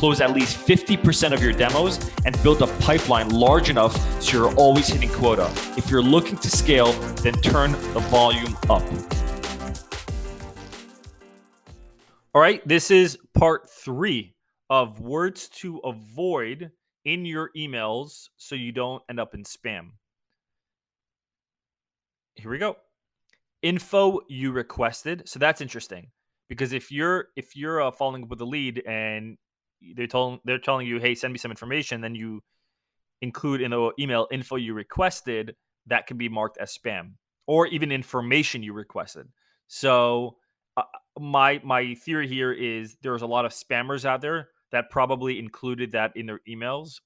close at least 50% of your demos, and build a pipeline large enough so you're always hitting quota. If you're looking to scale, then turn the volume up. All right, this is part three of words to avoid in your emails so you don't end up in spam. Here we go. Info you requested. So that's interesting because if you're if you're uh, following up with a lead and they're telling they're telling you, hey, send me some information, then you include in the email info you requested, that can be marked as spam or even information you requested. So uh, my my theory here is there's a lot of spammers out there that probably included that in their emails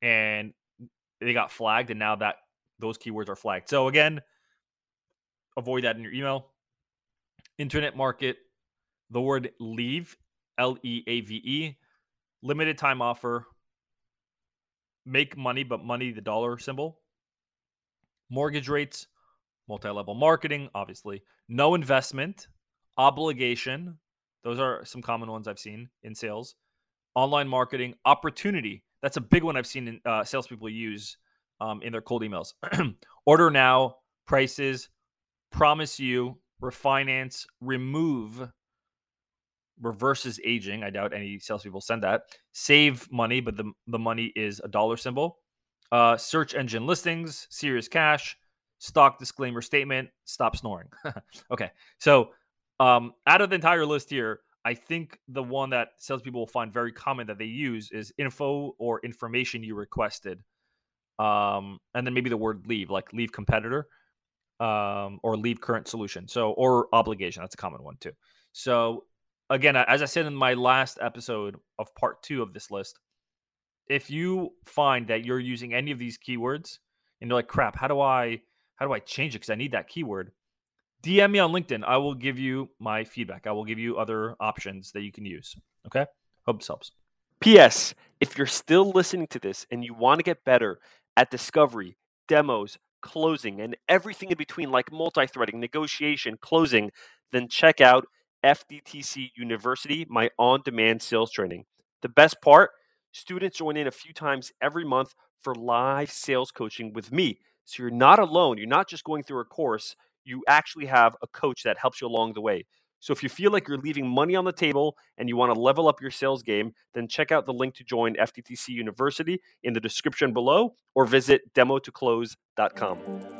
and they got flagged and now that those keywords are flagged. So again, avoid that in your email. Internet market, the word leave, L E A V E, limited time offer, make money, but money, the dollar symbol, mortgage rates, multi level marketing, obviously, no investment, obligation. Those are some common ones I've seen in sales online marketing opportunity. That's a big one I've seen in, uh, salespeople use um, in their cold emails. Order now, prices, promise you, refinance, remove, reverses aging. I doubt any salespeople send that. Save money, but the, the money is a dollar symbol. Uh, search engine listings, serious cash, stock disclaimer statement, stop snoring. okay. So um, out of the entire list here, I think the one that salespeople will find very common that they use is info or information you requested. Um, and then maybe the word leave, like leave competitor, um, or leave current solution. So, or obligation. That's a common one too. So, again, as I said in my last episode of part two of this list, if you find that you're using any of these keywords and you're like, crap, how do I, how do I change it? Because I need that keyword DM me on LinkedIn. I will give you my feedback. I will give you other options that you can use. Okay? Hope this helps. P.S. If you're still listening to this and you want to get better at discovery, demos, closing, and everything in between, like multi threading, negotiation, closing, then check out FDTC University, my on demand sales training. The best part students join in a few times every month for live sales coaching with me. So you're not alone. You're not just going through a course you actually have a coach that helps you along the way. So if you feel like you're leaving money on the table and you want to level up your sales game, then check out the link to join FDTC University in the description below or visit demotoclose.com.